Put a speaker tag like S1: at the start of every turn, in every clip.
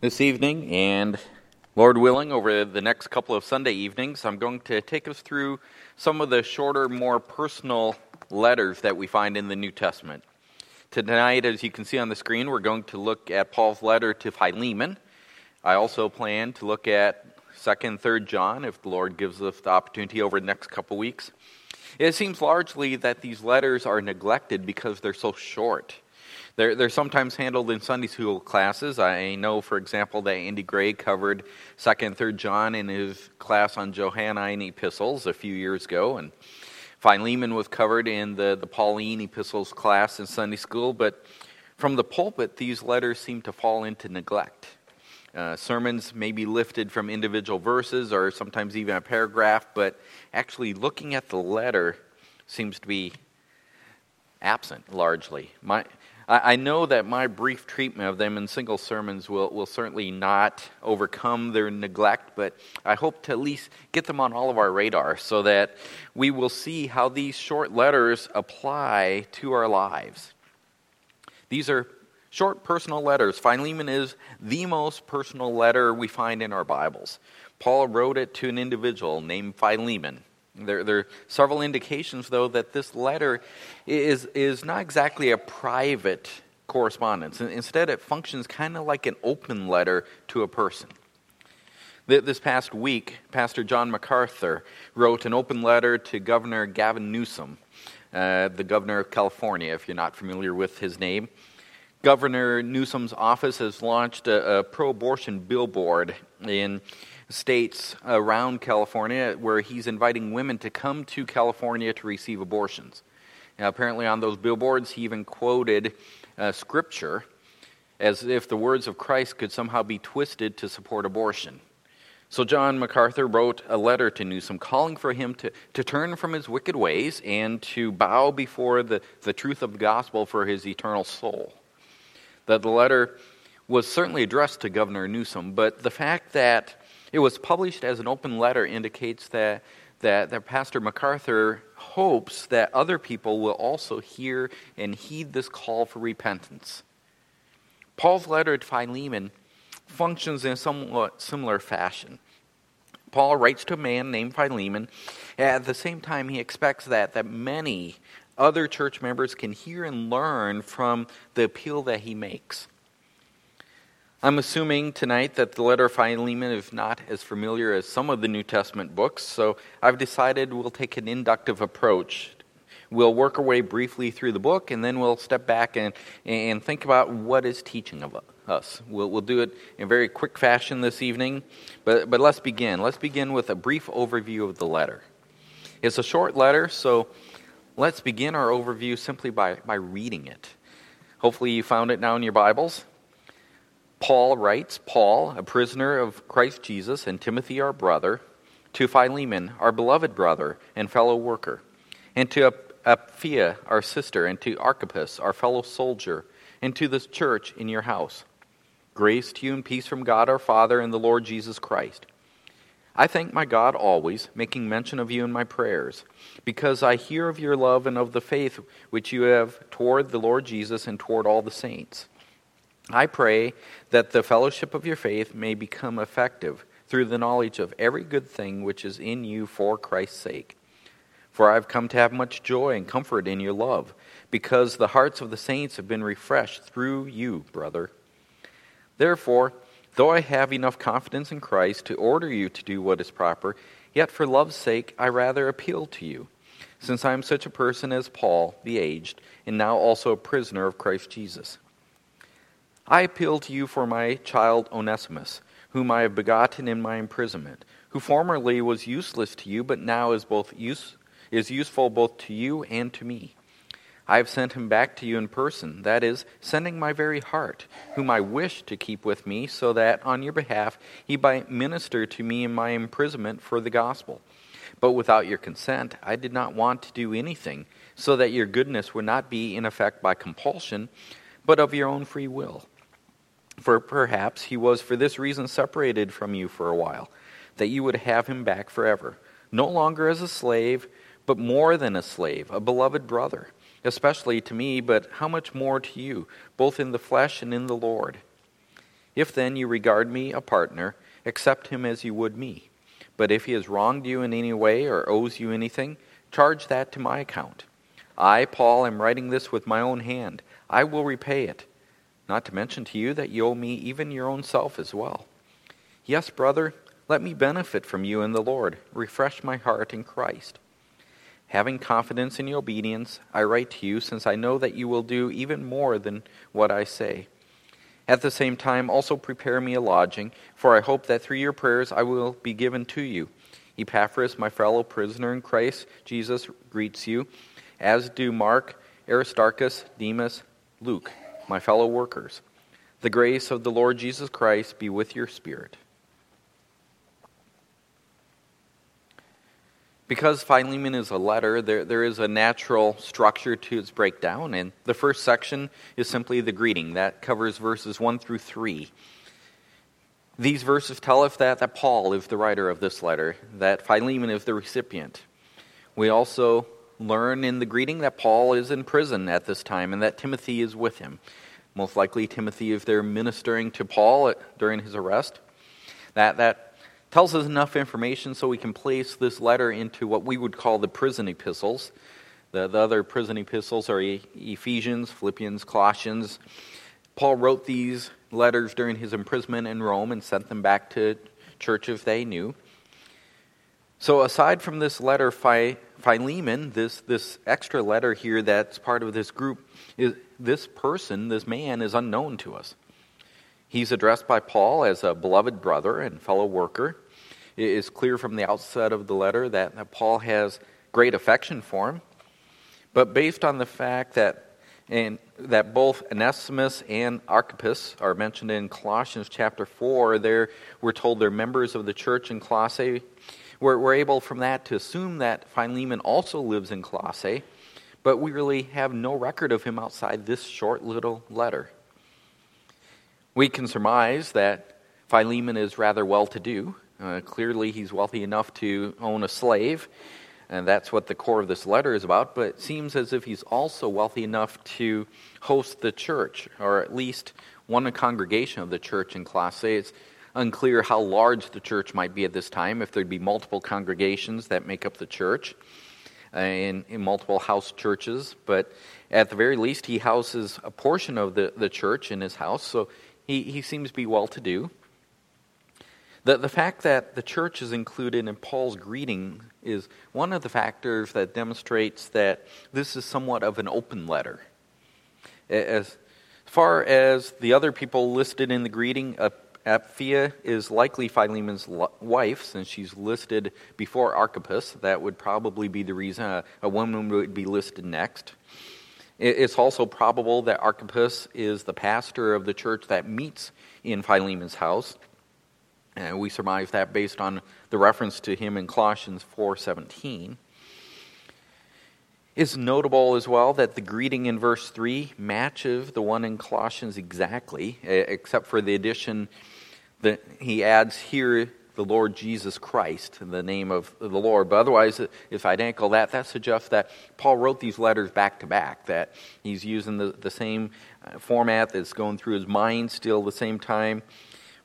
S1: This evening, and Lord willing, over the next couple of Sunday evenings, I'm going to take us through some of the shorter, more personal letters that we find in the New Testament. Tonight, as you can see on the screen, we're going to look at Paul's letter to Philemon. I also plan to look at 2nd and 3rd John if the Lord gives us the opportunity over the next couple weeks. It seems largely that these letters are neglected because they're so short. They're, they're sometimes handled in Sunday school classes. I know, for example, that Andy Gray covered 2nd and 3rd John in his class on Johannine epistles a few years ago, and Philemon was covered in the, the Pauline epistles class in Sunday school, but from the pulpit, these letters seem to fall into neglect. Uh, sermons may be lifted from individual verses or sometimes even a paragraph, but actually looking at the letter seems to be absent largely. My, I, I know that my brief treatment of them in single sermons will, will certainly not overcome their neglect, but I hope to at least get them on all of our radar so that we will see how these short letters apply to our lives. These are short personal letters. Philemon is the most personal letter we find in our Bibles. Paul wrote it to an individual named Philemon. There, there, are several indications, though, that this letter is, is not exactly a private correspondence. Instead, it functions kind of like an open letter to a person. This past week, Pastor John MacArthur wrote an open letter to Governor Gavin Newsom, uh, the governor of California, if you're not familiar with his name. Governor Newsom's office has launched a, a pro abortion billboard in states around California where he's inviting women to come to California to receive abortions. Now, apparently, on those billboards, he even quoted uh, scripture as if the words of Christ could somehow be twisted to support abortion. So, John MacArthur wrote a letter to Newsom calling for him to, to turn from his wicked ways and to bow before the, the truth of the gospel for his eternal soul. That the letter was certainly addressed to Governor Newsom, but the fact that it was published as an open letter indicates that, that, that Pastor MacArthur hopes that other people will also hear and heed this call for repentance. Paul's letter to Philemon functions in a somewhat similar fashion. Paul writes to a man named Philemon. At the same time, he expects that, that many other church members can hear and learn from the appeal that he makes. I'm assuming tonight that the letter of Philemon is not as familiar as some of the New Testament books, so I've decided we'll take an inductive approach. We'll work our way briefly through the book, and then we'll step back and, and think about what is teaching of us. We'll, we'll do it in very quick fashion this evening, but, but let's begin. Let's begin with a brief overview of the letter. It's a short letter, so let's begin our overview simply by, by reading it. Hopefully, you found it now in your Bibles. Paul writes, Paul, a prisoner of Christ Jesus, and Timothy, our brother, to Philemon, our beloved brother and fellow worker, and to Apphia, our sister, and to Archippus, our fellow soldier, and to this church in your house. Grace to you and peace from God our Father and the Lord Jesus Christ. I thank my God always, making mention of you in my prayers, because I hear of your love and of the faith which you have toward the Lord Jesus and toward all the saints I pray that the fellowship of your faith may become effective through the knowledge of every good thing which is in you for Christ's sake. For I have come to have much joy and comfort in your love, because the hearts of the saints have been refreshed through you, brother. Therefore, though I have enough confidence in Christ to order you to do what is proper, yet for love's sake I rather appeal to you, since I am such a person as Paul, the aged, and now also a prisoner of Christ Jesus. I appeal to you for my child Onesimus, whom I have begotten in my imprisonment, who formerly was useless to you, but now is both use, is useful both to you and to me. I have sent him back to you in person, that is, sending my very heart, whom I wish to keep with me, so that on your behalf he might minister to me in my imprisonment for the gospel. But without your consent, I did not want to do anything, so that your goodness would not be in effect by compulsion, but of your own free will. For perhaps he was for this reason separated from you for a while, that you would have him back forever, no longer as a slave, but more than a slave, a beloved brother, especially to me, but how much more to you, both in the flesh and in the Lord. If then you regard me a partner, accept him as you would me. But if he has wronged you in any way or owes you anything, charge that to my account. I, Paul, am writing this with my own hand. I will repay it. Not to mention to you that you owe me even your own self as well. Yes, brother, let me benefit from you in the Lord. Refresh my heart in Christ. Having confidence in your obedience, I write to you, since I know that you will do even more than what I say. At the same time, also prepare me a lodging, for I hope that through your prayers I will be given to you. Epaphras, my fellow prisoner in Christ Jesus, greets you, as do Mark, Aristarchus, Demas, Luke, my fellow workers. The grace of the Lord Jesus Christ be with your spirit. Because Philemon is a letter, there, there is a natural structure to its breakdown, and the first section is simply the greeting. That covers verses 1 through 3. These verses tell us that, that Paul is the writer of this letter, that Philemon is the recipient. We also learn in the greeting that Paul is in prison at this time and that Timothy is with him. Most likely, Timothy, if they're ministering to Paul during his arrest. That, that tells us enough information so we can place this letter into what we would call the prison epistles. The, the other prison epistles are Ephesians, Philippians, Colossians. Paul wrote these letters during his imprisonment in Rome and sent them back to churches they knew. So, aside from this letter, Philemon, this, this extra letter here that's part of this group, is, this person, this man, is unknown to us. He's addressed by Paul as a beloved brother and fellow worker. It is clear from the outset of the letter that, that Paul has great affection for him. But based on the fact that and that both Onesimus and Archippus are mentioned in Colossians chapter 4. There, we're told they're members of the church in Colossae. We're, we're able from that to assume that Philemon also lives in Colossae, but we really have no record of him outside this short little letter. We can surmise that Philemon is rather well to do. Uh, clearly, he's wealthy enough to own a slave, and that's what the core of this letter is about. But it seems as if he's also wealthy enough to host the church, or at least one congregation of the church in Colossae. It's unclear how large the church might be at this time, if there'd be multiple congregations that make up the church uh, in, in multiple house churches. But at the very least, he houses a portion of the, the church in his house. So he, he seems to be well to do. The, the fact that the church is included in Paul's greeting is one of the factors that demonstrates that this is somewhat of an open letter. As far as the other people listed in the greeting, Apphia is likely Philemon's wife, since she's listed before Archippus. That would probably be the reason a, a woman would be listed next. It's also probable that Archippus is the pastor of the church that meets in Philemon's house. And we surmise that based on the reference to him in Colossians 4:17. It's notable as well that the greeting in verse 3 matches the one in Colossians exactly, except for the addition that he adds here the Lord Jesus Christ, in the name of the Lord. But otherwise, if I'd ankle that, that suggests that Paul wrote these letters back to back, that he's using the, the same uh, format that's going through his mind still the same time.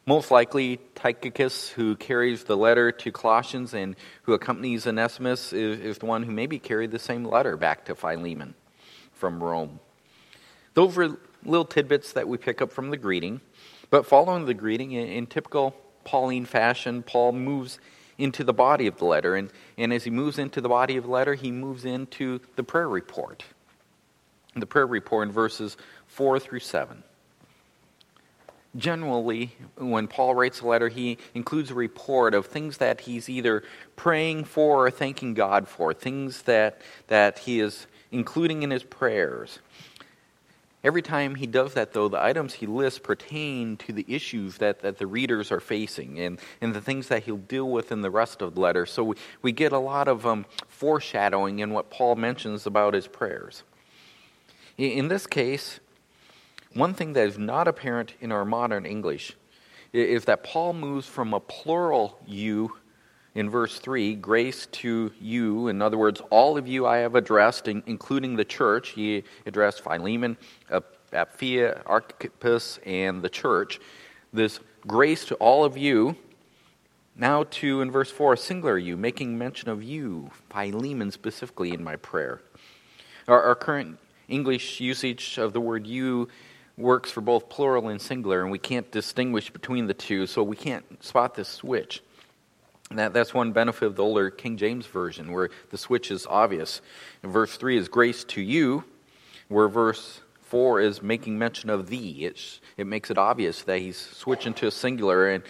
S1: Most likely, Tychicus, who carries the letter to Colossians and who accompanies Onesimus, is, is the one who maybe carried the same letter back to Philemon from Rome. Those are little tidbits that we pick up from the greeting. But following the greeting, in, in typical Pauline fashion, Paul moves into the body of the letter. And, and as he moves into the body of the letter, he moves into the prayer report. The prayer report in verses 4 through 7. Generally, when Paul writes a letter, he includes a report of things that he's either praying for or thanking God for, things that, that he is including in his prayers. Every time he does that, though, the items he lists pertain to the issues that, that the readers are facing and, and the things that he'll deal with in the rest of the letter. So we, we get a lot of um, foreshadowing in what Paul mentions about his prayers. In, in this case, one thing that is not apparent in our modern English is that Paul moves from a plural you in verse 3 grace to you. In other words, all of you I have addressed, including the church. He addressed Philemon, Apphia, Archippus, and the church. this grace to all of you. Now, to in verse 4, singular you, making mention of you, Philemon specifically in my prayer. Our, our current English usage of the word you works for both plural and singular, and we can't distinguish between the two, so we can't spot this switch. That, that's one benefit of the older King James Version, where the switch is obvious. Verse 3 is grace to you, where verse 4 is making mention of thee. It, it makes it obvious that he's switching to a singular. And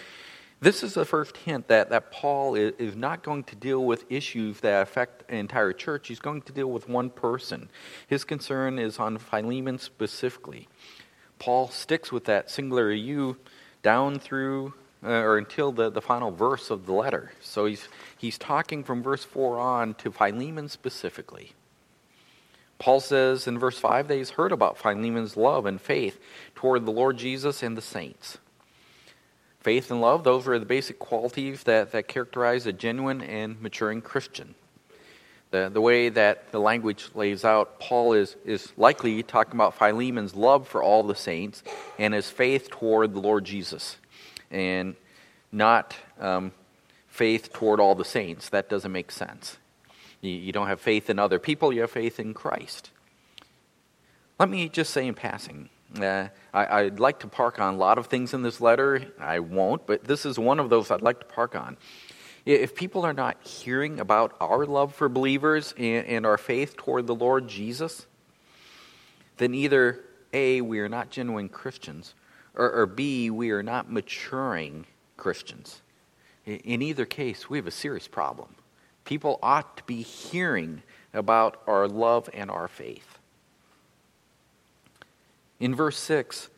S1: this is the first hint that, that Paul is, is not going to deal with issues that affect an entire church. He's going to deal with one person. His concern is on Philemon specifically. Paul sticks with that singular you down through uh, or until the, the final verse of the letter. So he's, he's talking from verse 4 on to Philemon specifically. Paul says in verse 5 that he's heard about Philemon's love and faith toward the Lord Jesus and the saints. Faith and love, those are the basic qualities that, that characterize a genuine and maturing Christian. The, the way that the language lays out, Paul is, is likely talking about Philemon's love for all the saints and his faith toward the Lord Jesus and not um, faith toward all the saints. That doesn't make sense. You, you don't have faith in other people, you have faith in Christ. Let me just say in passing uh, I, would like to park on a lot of things in this letter. I won't, but this is one of those I'd like to park on. If people are not hearing about our love for believers and, and our faith toward the Lord Jesus, then either A, we are not genuine Christians, or, or B, we are not maturing Christians. In either case, we have a serious problem. People ought to be hearing about our love and our faith. In verse 6,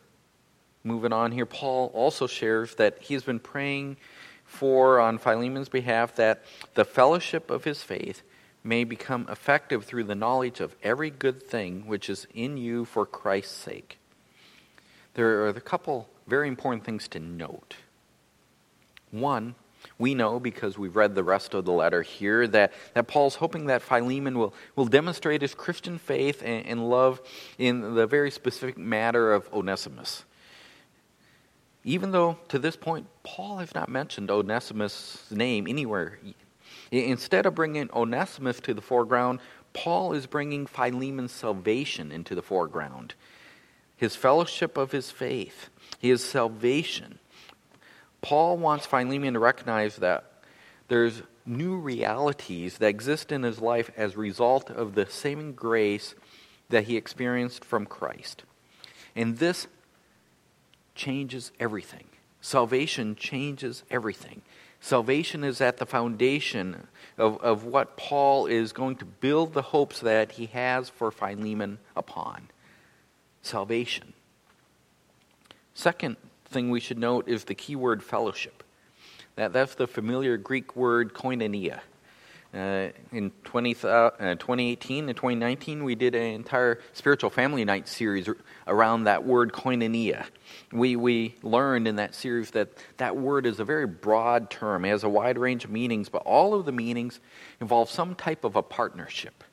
S1: moving on here, Paul also shares that he's been praying for, on Philemon's behalf, that the fellowship of his faith may become effective through the knowledge of every good thing which is in you for Christ's sake. There are a couple very important things to note. One, we know because we've read the rest of the letter here that, that Paul's hoping that Philemon will, will demonstrate his Christian faith and, and love in the very specific matter of Onesimus. Even though to this point, Paul has not mentioned Onesimus' name anywhere. Instead of bringing Onesimus to the foreground, Paul is bringing Philemon's salvation into the foreground his fellowship of his faith, his salvation. Paul wants Philemon to recognize that there's new realities that exist in his life as a result of the saving grace that he experienced from Christ. And this changes everything. Salvation changes everything. Salvation is at the foundation of, of what Paul is going to build the hopes that he has for Philemon upon salvation. Second thing we should note is the key word fellowship. That, that's the familiar Greek word koinonia. Uh, in 20, uh, 2018 and 2019, we did an entire spiritual family night series around that word koinonia. We, we learned in that series that that word is a very broad term. It has a wide range of meanings, but all of the meanings involve some type of a partnership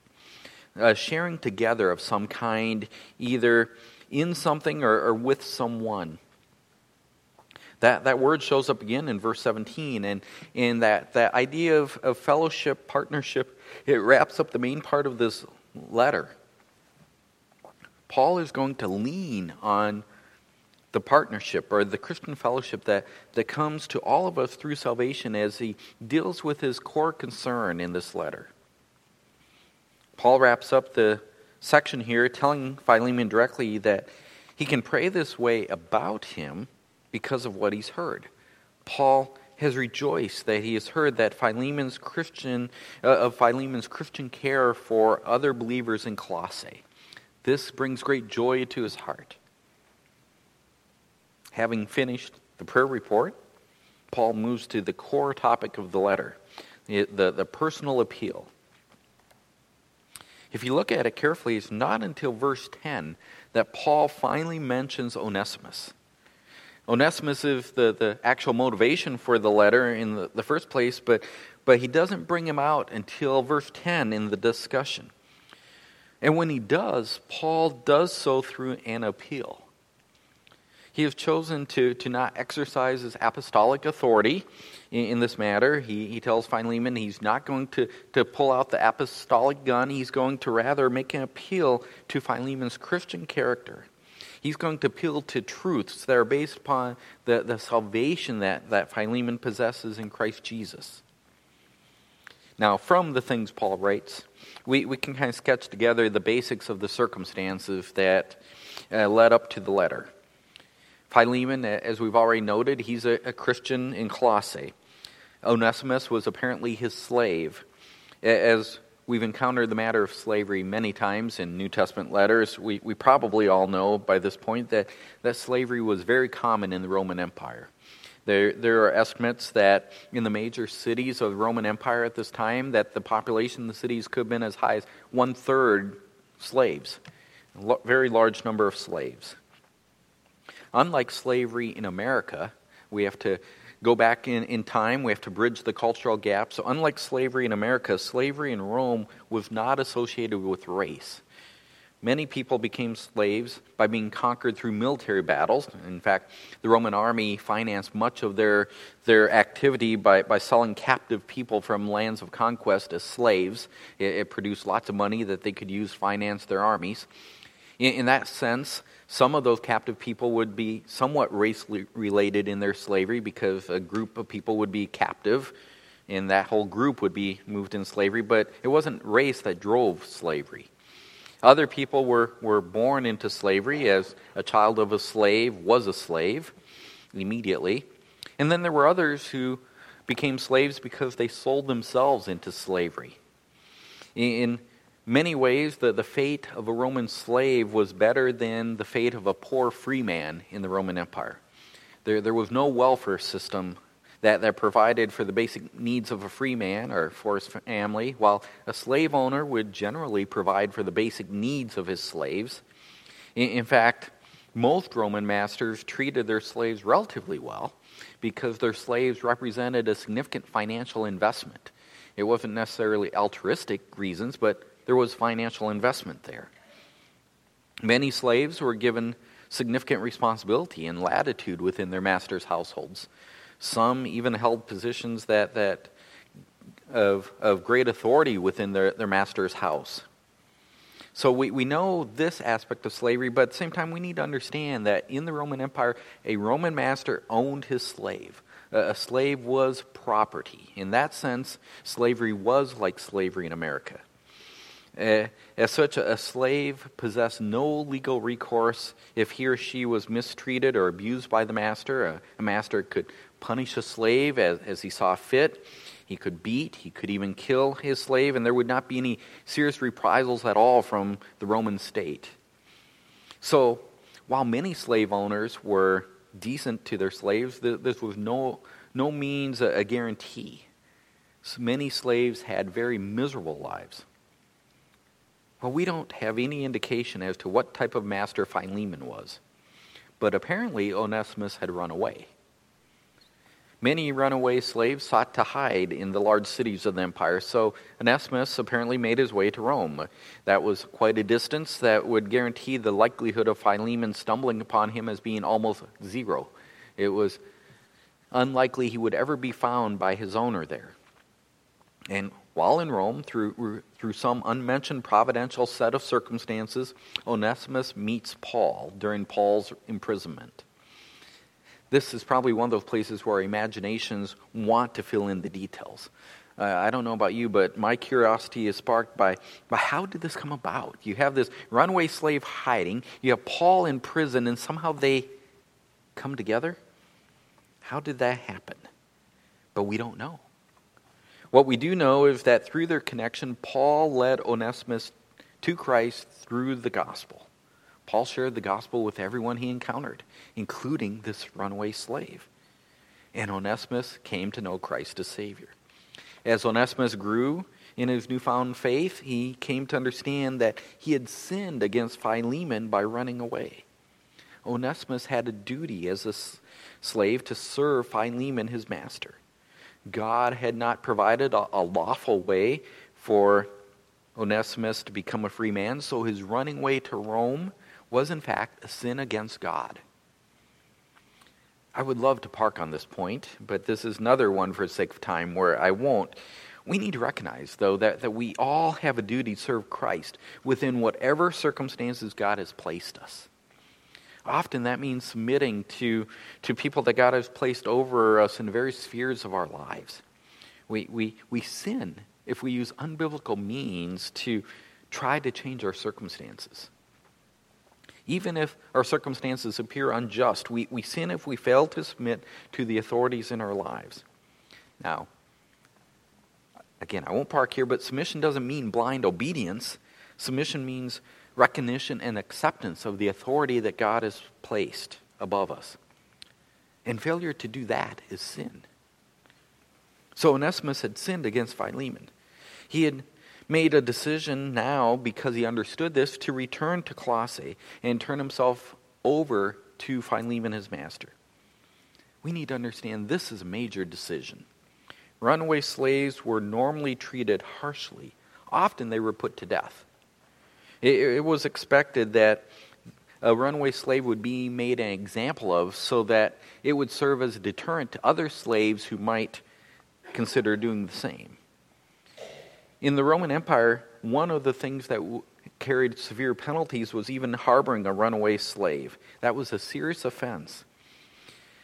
S1: a sharing together of some kind, either in something or, or with someone. That, that word shows up again in verse 17, and in that, that idea of, of fellowship, partnership, it wraps up the main part of this letter. Paul is going to lean on the partnership or the Christian fellowship that, that comes to all of us through salvation as he deals with his core concern in this letter. Paul wraps up the section here telling Philemon directly that he can pray this way about him because of what he's heard. Paul has rejoiced that he has heard that Philemon's Christian uh, of Philemon's Christian care for other believers in Colossae. This brings great joy to his heart. Having finished the prayer report, Paul moves to the core topic of the letter, the, the, the personal appeal. If you look at it carefully, it's not until verse 10 that Paul finally mentions Onesimus. Onesimus is the, the actual motivation for the letter in the, the first place, but, but he doesn't bring him out until verse 10 in the discussion. And when he does, Paul does so through an appeal. He has chosen to, to not exercise his apostolic authority in, in, this matter. He, he tells Philemon he's not going to, to pull out the apostolic gun. He's going to rather make an appeal to Philemon's Christian character. He's going to appeal to truths that are based upon the, the salvation that, that Philemon possesses in Christ Jesus. Now, from the things Paul writes, we, we can kind of sketch together the basics of the circumstances that uh, led up to the letter. Philemon, as we've already noted, he's a, a Christian in Colossae. Onesimus was apparently his slave. As we've encountered the matter of slavery many times in New Testament letters, we, we probably all know by this point that, that slavery was very common in the Roman Empire. There, there are estimates that in the major cities of the Roman Empire at this time, that the population in the cities could have been as high as one third slaves, a very large number of slaves. Unlike slavery in America, we have to go back in, in time, we have to bridge the cultural gap. So, unlike slavery in America, slavery in Rome was not associated with race. Many people became slaves by being conquered through military battles. In fact, the Roman army financed much of their, their activity by, by selling captive people from lands of conquest as slaves. It, it produced lots of money that they could use to finance their armies. In, in that sense, some of those captive people would be somewhat race related in their slavery because a group of people would be captive and that whole group would be moved in slavery, but it wasn't race that drove slavery. Other people were, were born into slavery as a child of a slave was a slave immediately. And then there were others who became slaves because they sold themselves into slavery. In many ways, the, the fate of a Roman slave was better than the fate of a poor free man in the Roman Empire. There, there was no welfare system that, that provided for the basic needs of a free man or for his family, while a slave owner would generally provide for the basic needs of his slaves. In, in fact, most Roman masters treated their slaves relatively well because their slaves represented a significant financial investment. It wasn't necessarily altruistic reasons, but there was financial investment there. Many slaves were given significant responsibility and latitude within their masters' households. Some even held positions that, that of, of great authority within their, their master's house. So we, we know this aspect of slavery, but at the same time, we need to understand that in the Roman Empire, a Roman master owned his slave. A slave was property. In that sense, slavery was like slavery in America. Uh, as such, a slave possessed no legal recourse if he or she was mistreated or abused by the master. A, a master could punish a slave as, as he saw fit. He could beat, he could even kill his slave, and there would not be any serious reprisals at all from the Roman state. So, while many slave owners were decent to their slaves, this was no, no means a, a guarantee. So many slaves had very miserable lives. Well, we don't have any indication as to what type of master Philemon was, but apparently Onesimus had run away. Many runaway slaves sought to hide in the large cities of the empire, so Onesimus apparently made his way to Rome. That was quite a distance that would guarantee the likelihood of Philemon stumbling upon him as being almost zero. It was unlikely he would ever be found by his owner there. And while in Rome, through, through some unmentioned providential set of circumstances, Onesimus meets Paul during Paul's imprisonment. This is probably one of those places where our imaginations want to fill in the details. Uh, I don't know about you, but my curiosity is sparked by, by how did this come about? You have this runaway slave hiding, you have Paul in prison, and somehow they come together? How did that happen? But we don't know. What we do know is that through their connection, Paul led Onesimus to Christ through the gospel. Paul shared the gospel with everyone he encountered, including this runaway slave. And Onesimus came to know Christ as Savior. As Onesimus grew in his newfound faith, he came to understand that he had sinned against Philemon by running away. Onesimus had a duty as a slave to serve Philemon, his master. God had not provided a, a lawful way for Onesimus to become a free man, so his running away to Rome was in fact a sin against God. I would love to park on this point, but this is another one for the sake of time where I won't. We need to recognize, though, that, that we all have a duty to serve Christ within whatever circumstances God has placed us. Often that means submitting to, to people that God has placed over us in various spheres of our lives. We, we, we sin if we use unbiblical means to try to change our circumstances. Even if our circumstances appear unjust, we, we sin if we fail to submit to the authorities in our lives. Now, again, I won't park here, but submission doesn't mean blind obedience. Submission means recognition and acceptance of the authority that God has placed above us. And failure to do that is sin. So Onesimus had sinned against Philemon. He had made a decision now, because he understood this, to return to Colossae and turn himself over to Philemon, his master. We need to understand this is a major decision. Runaway slaves were normally treated harshly. Often they were put to death. It, it was expected that a runaway slave would be made an example of so that it would serve as a deterrent to other slaves who might consider doing the same. In the Roman Empire, one of the things that w- carried severe penalties was even harboring a runaway slave. That was a serious offense.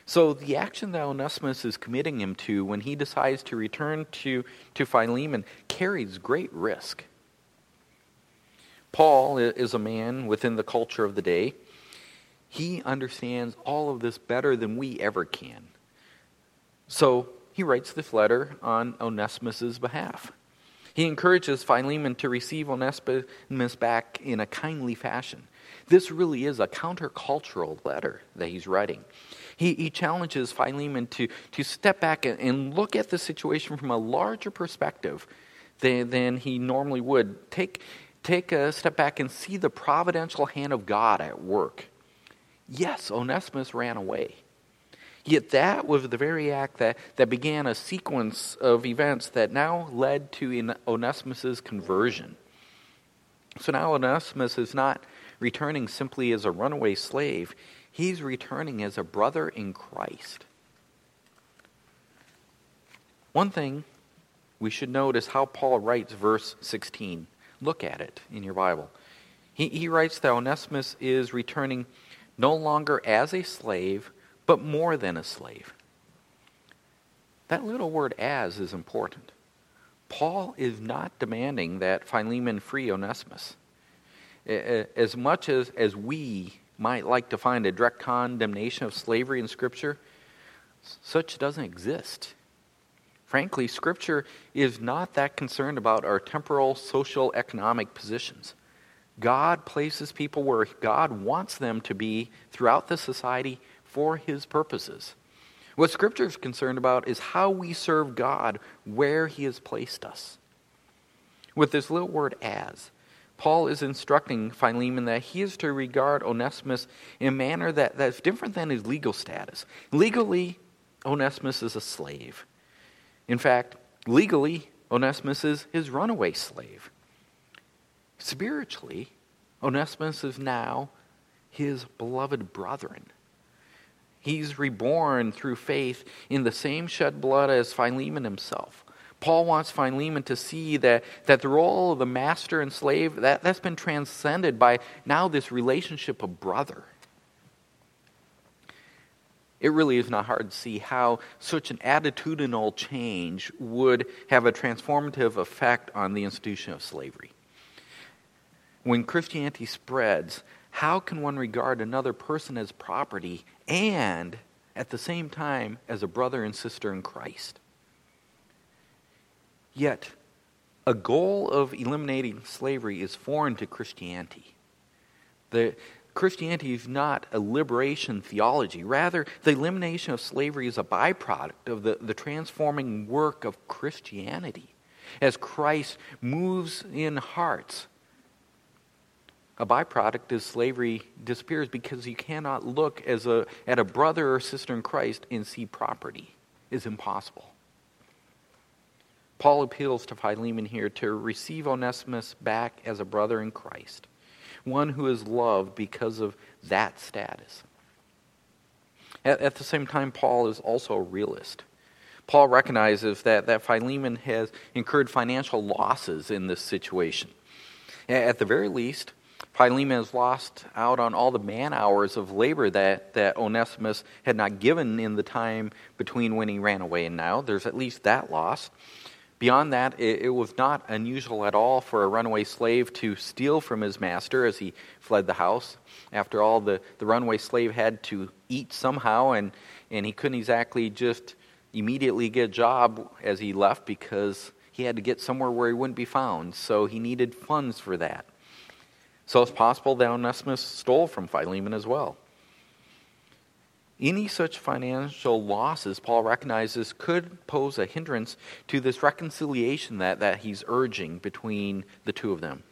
S1: So the action that Onesimus is committing him to when he decides to return to, to Philemon carries great risk. Paul is a man within the culture of the day. He understands all of this better than we ever can. So he writes this letter on Onesimus's behalf. He encourages Philemon to receive Onesimus back in a kindly fashion. This really is a countercultural letter that he's writing. He, he challenges Philemon to, to step back and, and look at the situation from a larger perspective than, than he normally would. Take, take a step back and see the providential hand of God at work. Yes, Onesimus ran away. Yet that was the very act that, that began a sequence of events that now led to Onesimus' conversion. So now Onesimus is not returning simply as a runaway slave, he's returning as a brother in Christ. One thing we should note is how Paul writes verse 16. Look at it in your Bible. He, he writes that Onesimus is returning no longer as a slave, but more than a slave. That little word as is important. Paul is not demanding that Philemon free Onesimus. As much as, as we might like to find a direct condemnation of slavery in Scripture, such doesn't exist. Frankly, Scripture is not that concerned about our temporal, social, economic positions. God places people where God wants them to be throughout the society for his purposes. What Scripture is concerned about is how we serve God where he has placed us. With this little word as, Paul is instructing Philemon that he is to regard Onesimus in a manner that, that's different than his legal status. Legally, Onesimus is a slave. In fact, legally, Onesimus is his runaway slave. Spiritually, Onesimus is now his beloved brethren. He's reborn through faith in the same shed blood as Philemon himself. Paul wants Philemon to see that, that the role of the master and slave, that, that's been transcended by now this relationship of brother. It really is not hard to see how such an attitudinal change would have a transformative effect on the institution of slavery. When Christianity spreads, how can one regard another person as property and at the same time as a brother and sister in Christ? Yet, a goal of eliminating slavery is foreign to Christianity. The, Christianity is not a liberation theology. Rather, the elimination of slavery is a byproduct of the, the transforming work of Christianity as Christ moves in hearts a byproduct is slavery disappears because you cannot look as a, at a brother or sister in Christ and see property. is impossible. Paul appeals to Philemon here to receive Onesimus back as a brother in Christ, one who is loved because of that status. At, at the same time, Paul is also a realist. Paul recognizes that, that Philemon has incurred financial losses in this situation. At the very least, Philemon has lost out on all the man hours of labor that, that Onesimus had not given in the time between when he ran away and now. There's at least that loss. Beyond that, it, it, was not unusual at all for a runaway slave to steal from his master as he fled the house. After all, the, the runaway slave had to eat somehow, and, and he couldn't exactly just immediately get a job as he left because he had to get somewhere where he wouldn't be found. So he needed funds for that. So it's possible that Onesimus stole from Philemon as well. Any such financial losses, Paul recognizes, could pose a hindrance to this reconciliation that, that he's urging between the two of them.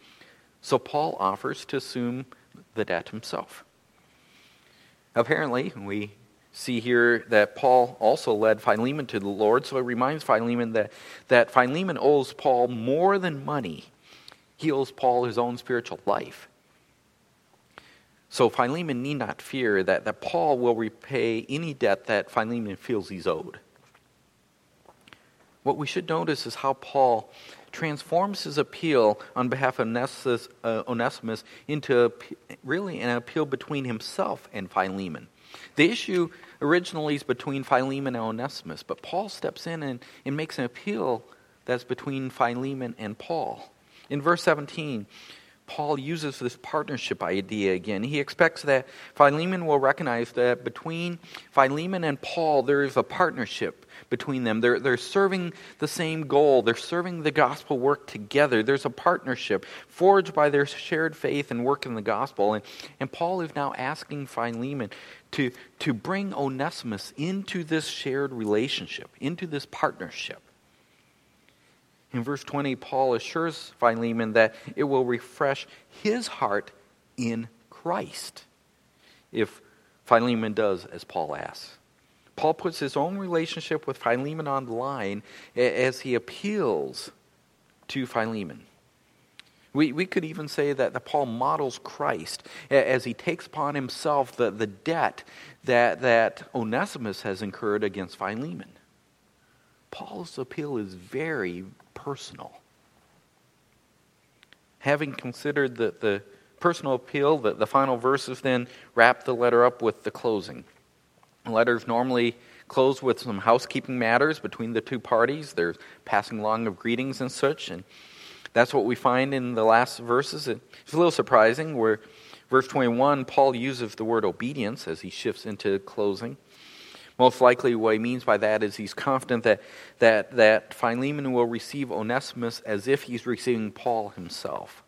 S1: So Paul offers to assume the debt himself. Apparently, we see here that Paul also led Philemon to the Lord, so it reminds Philemon that, that Philemon owes Paul more than money. He owes Paul his own spiritual life. So Philemon need not fear that, that Paul will repay any debt that Philemon feels he's owed. What we should notice is how Paul transforms his appeal on behalf of Onesimus, uh, Onesimus into really an appeal between himself and Philemon. The issue originally is between Philemon and Onesimus, but Paul steps in and, and makes an appeal that's between Philemon and Paul. In verse 17, Paul uses this partnership idea again. He expects that Philemon will recognize that between Philemon and Paul, there is a partnership between them. They're, they're serving the same goal, they're serving the gospel work together. There's a partnership forged by their shared faith and work in the gospel. And, and Paul is now asking Philemon to, to bring Onesimus into this shared relationship, into this partnership. In verse 20, Paul assures Philemon that it will refresh his heart in Christ if Philemon does as Paul asks. Paul puts his own relationship with Philemon on the line as he appeals to Philemon. We, we could even say that, Paul models Christ as he takes upon himself the, the debt that, that Onesimus has incurred against Philemon. Paul's appeal is very personal. Having considered the, the personal appeal, the, the final verses then wrap the letter up with the closing. Letters normally close with some housekeeping matters between the two parties. There's passing along of greetings and such, and that's what we find in the last verses. It's a little surprising where verse 21, Paul uses the word obedience as he shifts into closing. Most likely, what he means by that is he's confident that, that, that Philemon will receive Onesimus as if he's receiving Paul himself.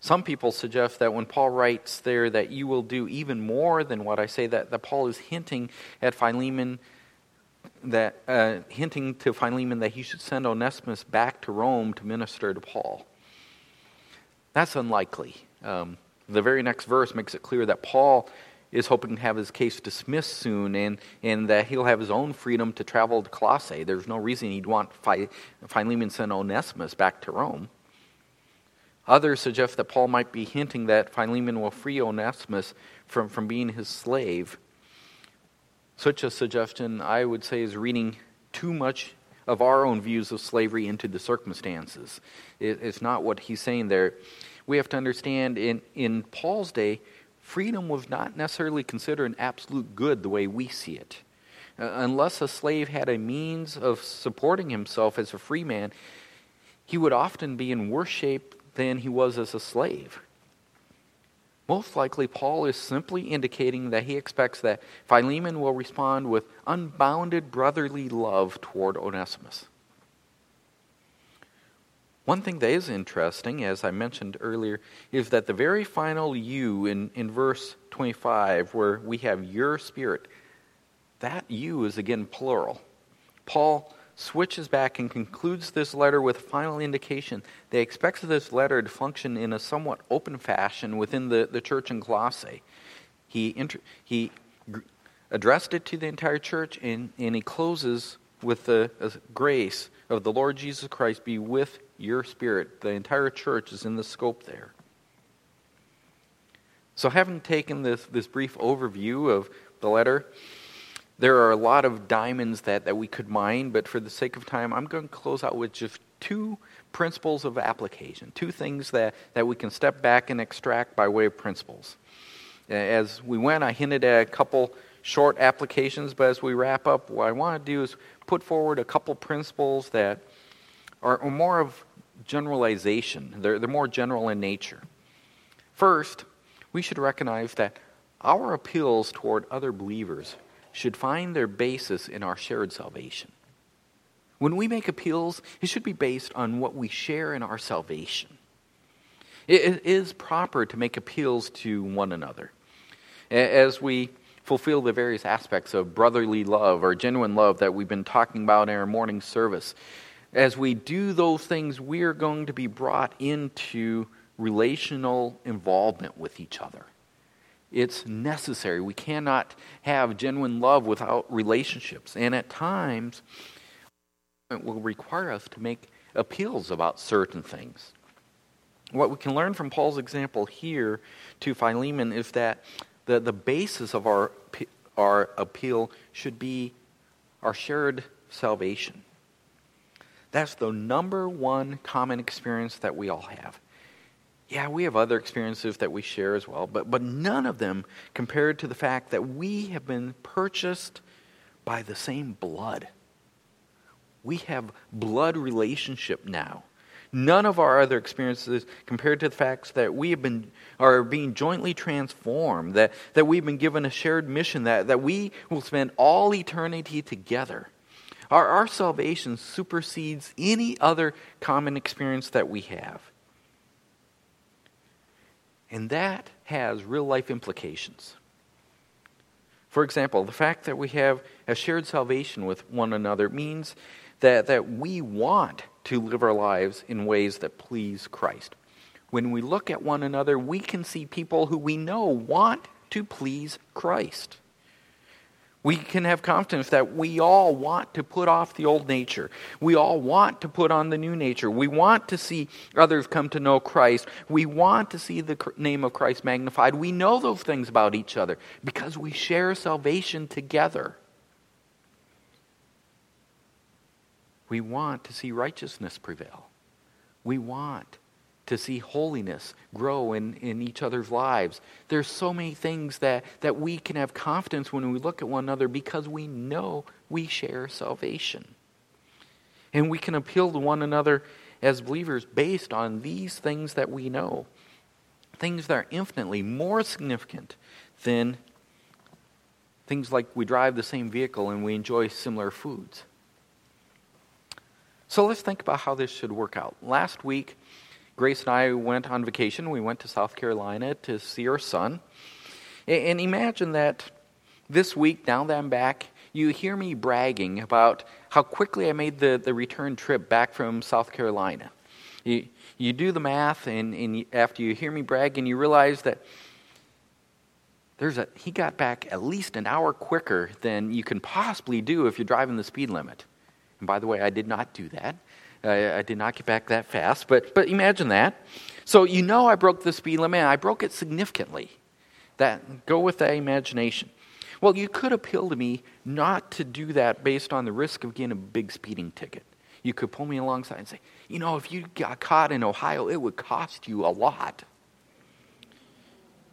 S1: Some people suggest that when Paul writes there that you will do even more than what I say, that, that Paul is hinting at Philemon that uh, hinting to Philemon that he should send Onesimus back to Rome to minister to Paul. That's unlikely. Um, the very next verse makes it clear that Paul is hoping to have his case dismissed soon and, and that he'll have his own freedom to travel to Colossae. There's no reason he'd want Philemon to send Onesimus back to Rome. Others suggest that Paul might be hinting that Philemon will free Onesimus from, from being his slave such a suggestion, I would say, is reading too much of our own views of slavery into the circumstances. it's not what he's saying there. We have to understand in, in Paul's day, freedom was not necessarily considered an absolute good the way we see it. Uh, unless a slave had a means of supporting himself as a free man, he would often be in worse shape than he was as a slave. Most likely, Paul is simply indicating that he expects that Philemon will respond with unbounded brotherly love toward Onesimus. One thing that is interesting, as I mentioned earlier, is that the very final you in, in verse 25, where we have your spirit, that you is again plural. Paul switches back and concludes this letter with a final indication that he expects this letter to function in a somewhat open fashion within the, the church in Colossae. He, inter- he addressed it to the entire church, and, and he closes with the grace of the Lord Jesus Christ be with your spirit. The entire church is in the scope there. So, having taken this, this brief overview of the letter. There are a lot of diamonds that, that we could mine, but for the sake of time, I'm going to close out with just two principles of application, two things that, that we can step back and extract by way of principles. As we went, I hinted at a couple short applications, but as we wrap up, what I want to do is put forward a couple principles that are, more of generalization, they're, they're more general in nature. First, we should recognize that our appeals toward other believers should find their basis in our shared salvation. When we make appeals, it should be based on what we share in our salvation. It is proper to make appeals to one another. As we fulfill the various aspects of brotherly love or genuine love that we've been talking about in our morning service, as we do those things, we are going to be brought into relational involvement with each other. It's necessary. We cannot have genuine love without relationships. And at times, it will require us to make appeals about certain things. What we can learn from Paul's example here to Philemon is that the, the basis of our, our appeal should be our shared salvation. That's the number one common experience that we all have. Yeah, we have other experiences that we share as well, but, but none of them compared to the fact that we have been purchased by the same blood. We have blood relationship now. None of our other experiences compared to the facts that we have been are being jointly transformed, that, that we've been given a shared mission, that, that we will spend all eternity together. Our, our salvation supersedes any other common experience that we have. And that has real life implications. For example, the fact that we have a shared salvation with one another means that, that we want to live our lives in ways that please Christ. When we look at one another, we can see people who we know want to please Christ. We can have confidence that we all want to put off the old nature. We all want to put on the new nature. We want to see others come to know Christ. We want to see the name of Christ magnified. We know those things about each other because we share salvation together. We want to see righteousness prevail. We want to see holiness grow in, in each other's lives. There's so many things that, that we can have confidence when we look at one another because we know we share salvation. And we can appeal to one another as believers based on these things that we know. Things that are infinitely more significant than things like we drive the same vehicle and we enjoy similar foods. So let's think about how this should work out. Last week, Grace and I went on vacation. We went to South Carolina to see our son. And imagine that this week, now that I'm back, you hear me bragging about how quickly I made the, the return trip back from South Carolina. You, you do the math, and, and after you hear me brag, and you realize that there's a, he got back at least an hour quicker than you can possibly do if you're driving the speed limit. And by the way, I did not do that. I, I, did not get back that fast, but, but imagine that. So you know I broke the speed limit, I broke it significantly. That, go with that imagination. Well, you could appeal to me not to do that based on the risk of getting a big speeding ticket. You could pull me alongside and say, you know, if you got caught in Ohio, it would cost you a lot.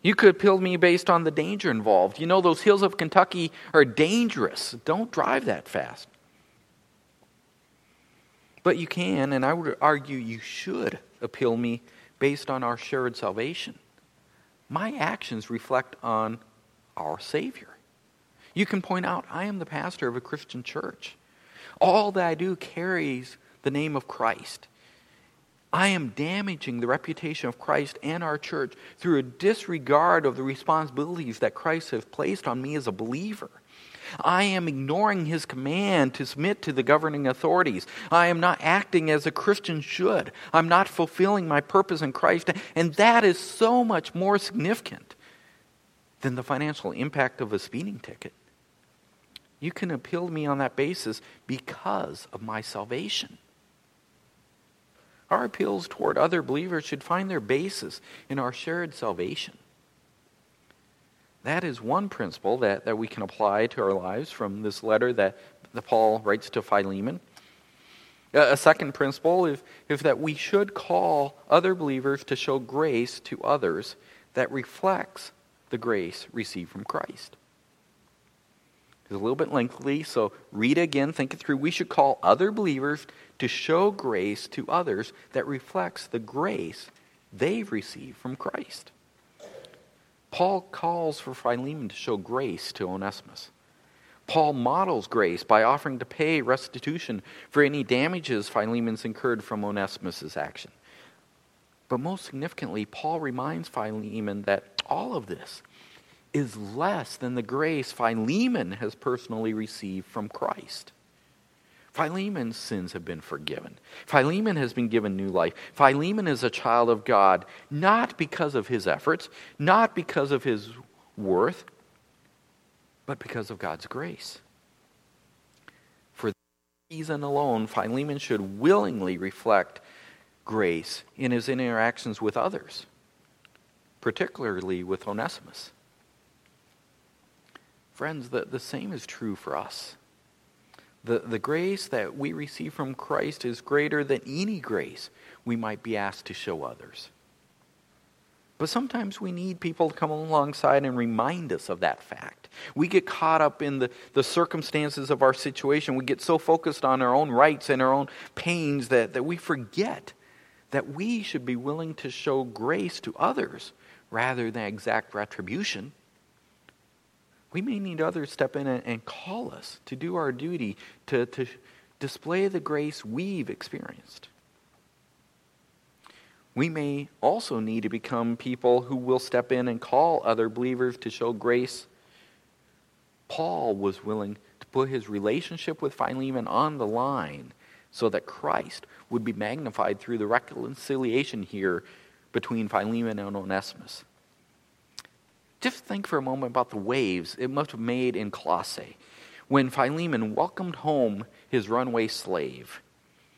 S1: You could appeal to me based on the danger involved. You know, those hills of Kentucky are dangerous. Don't drive that fast. But you can, and I would argue you should, appeal me based on our shared salvation. My actions reflect on our Savior. You can point out, I am the pastor of a Christian church. All that I do carries the name of Christ. I am damaging the reputation of Christ and our church through a disregard of the responsibilities that Christ has placed on me as a believer. I am ignoring his command to submit to the governing authorities. I am not acting as a Christian should. I'm not fulfilling my purpose in Christ. And that is so much more significant than the financial impact of a speeding ticket. You can appeal to me on that basis because of my salvation. Our appeals toward other believers should find their basis in our shared salvation. That is one principle that, that we can apply to our lives from this letter that, that Paul writes to Philemon. A second principle is, is that we should call other believers to show grace to others that reflects the grace received from Christ. It's a little bit lengthy, so read it again, think it through. We should call other believers to show grace to others that reflects the grace they've received from Christ. Paul calls for Philemon to show grace to Onesimus. Paul models grace by offering to pay restitution for any damages Philemon's incurred from Onesimus' action. But most significantly, Paul reminds Philemon that all of this is less than the grace Philemon has personally received from Christ. Philemon's sins have been forgiven. Philemon has been given new life. Philemon is a child of God, not because of his efforts, not because of his worth, but because of God's grace. For that reason alone, Philemon should willingly reflect grace in his interactions with others, particularly with Onesimus. Friends, the, the same is true for us. The, the grace that we receive from Christ is greater than any grace we might be asked to show others. But sometimes we need people to come alongside and remind us of that fact. We get caught up in the, the circumstances of our situation. We get so focused on our own rights and our own pains that, that we forget that we should be willing to show grace to others rather than exact retribution. We may need others step in and, call us to do our duty, to, to display the grace we've experienced. We may also need to become people who will step in and call other believers to show grace. Paul was willing to put his relationship with Philemon on the line so that Christ would be magnified through the reconciliation here between Philemon and Onesimus. Just think for a moment about the waves it must have made in Colossae when Philemon welcomed home his runaway slave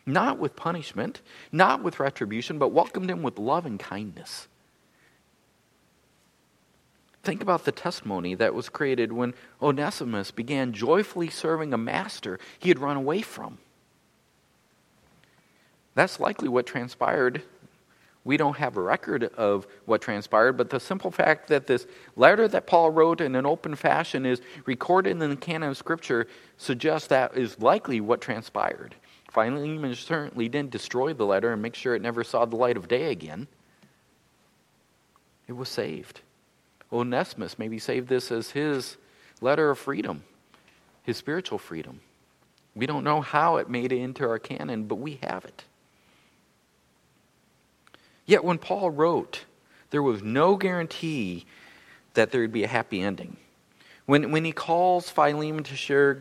S1: not with punishment, not with retribution, but welcomed him with love and kindness. Think about the testimony that was created when Onesimus began joyfully serving a master he had run away from. That's likely what transpired. We don't have a record of what transpired, but the simple fact that this letter that Paul wrote in an open fashion is recorded in the canon of Scripture suggests that is likely what transpired. Philemon certainly didn't destroy the letter and make sure it never saw the light of day again. It was saved. Onesimus maybe saved this as his letter of freedom, his spiritual freedom. We don't know how it made it into our canon, but we have it. Yet when Paul wrote, there was no guarantee that there would be a happy ending. When, when he calls Philemon to share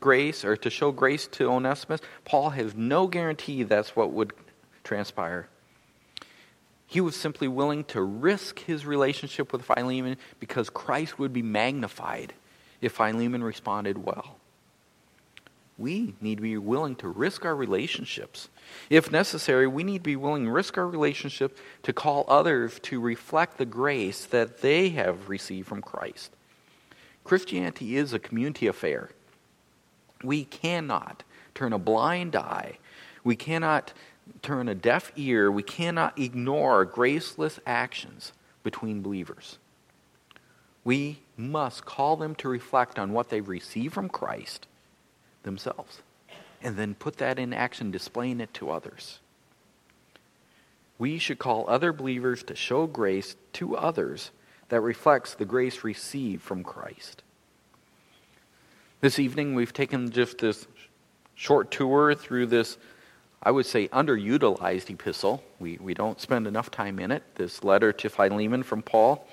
S1: grace or to show grace to Onesimus, Paul has no guarantee that's what would transpire. He was simply willing to risk his relationship with Philemon because Christ would be magnified if Philemon responded well. We need to be willing to risk our relationships. If necessary, we need to be willing to risk our relationship to call others to reflect the grace that they have received from Christ. Christianity is a community affair. We cannot turn a blind eye. We cannot turn a deaf ear. We cannot ignore graceless actions between believers. We must call them to reflect on what they've received from Christ themselves and then put that in action, displaying it to others. We should call other believers to show grace to others that reflects the grace received from Christ. This evening, we've taken just this short tour through this, I would say, underutilized epistle. We, we don't spend enough time in it. This letter to Philemon from Paul.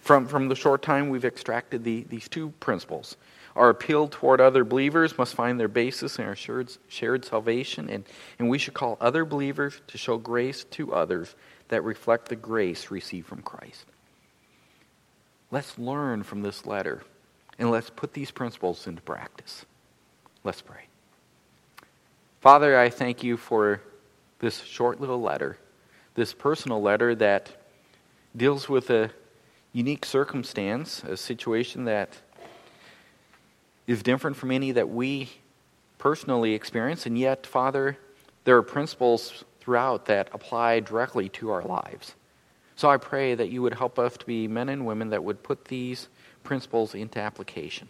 S1: From, from the short time, we've extracted the, these two principles. Our appeal toward other believers must find their basis in our shared, shared salvation, and, and we should call other believers to show grace to others that reflect the grace received from Christ. Let's learn from this letter and let's put these principles into practice. Let's pray. Father, I thank you for this short little letter, this personal letter that deals with a unique circumstance, a situation that is different from any that we personally experience, and yet, Father, there are principles throughout that apply directly to our lives. So I pray that you would help us to be men and women that would put these principles into application.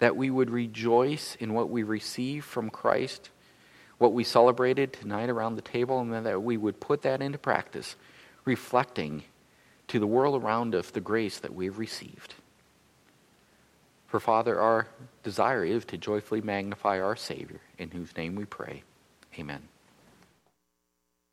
S1: That we would rejoice in what we receive from Christ, what we celebrated tonight around the table, and that we would put that into practice, reflecting to the world around us the grace that we've received. For Father, our desire is to joyfully magnify our Savior, in whose name we pray. Amen.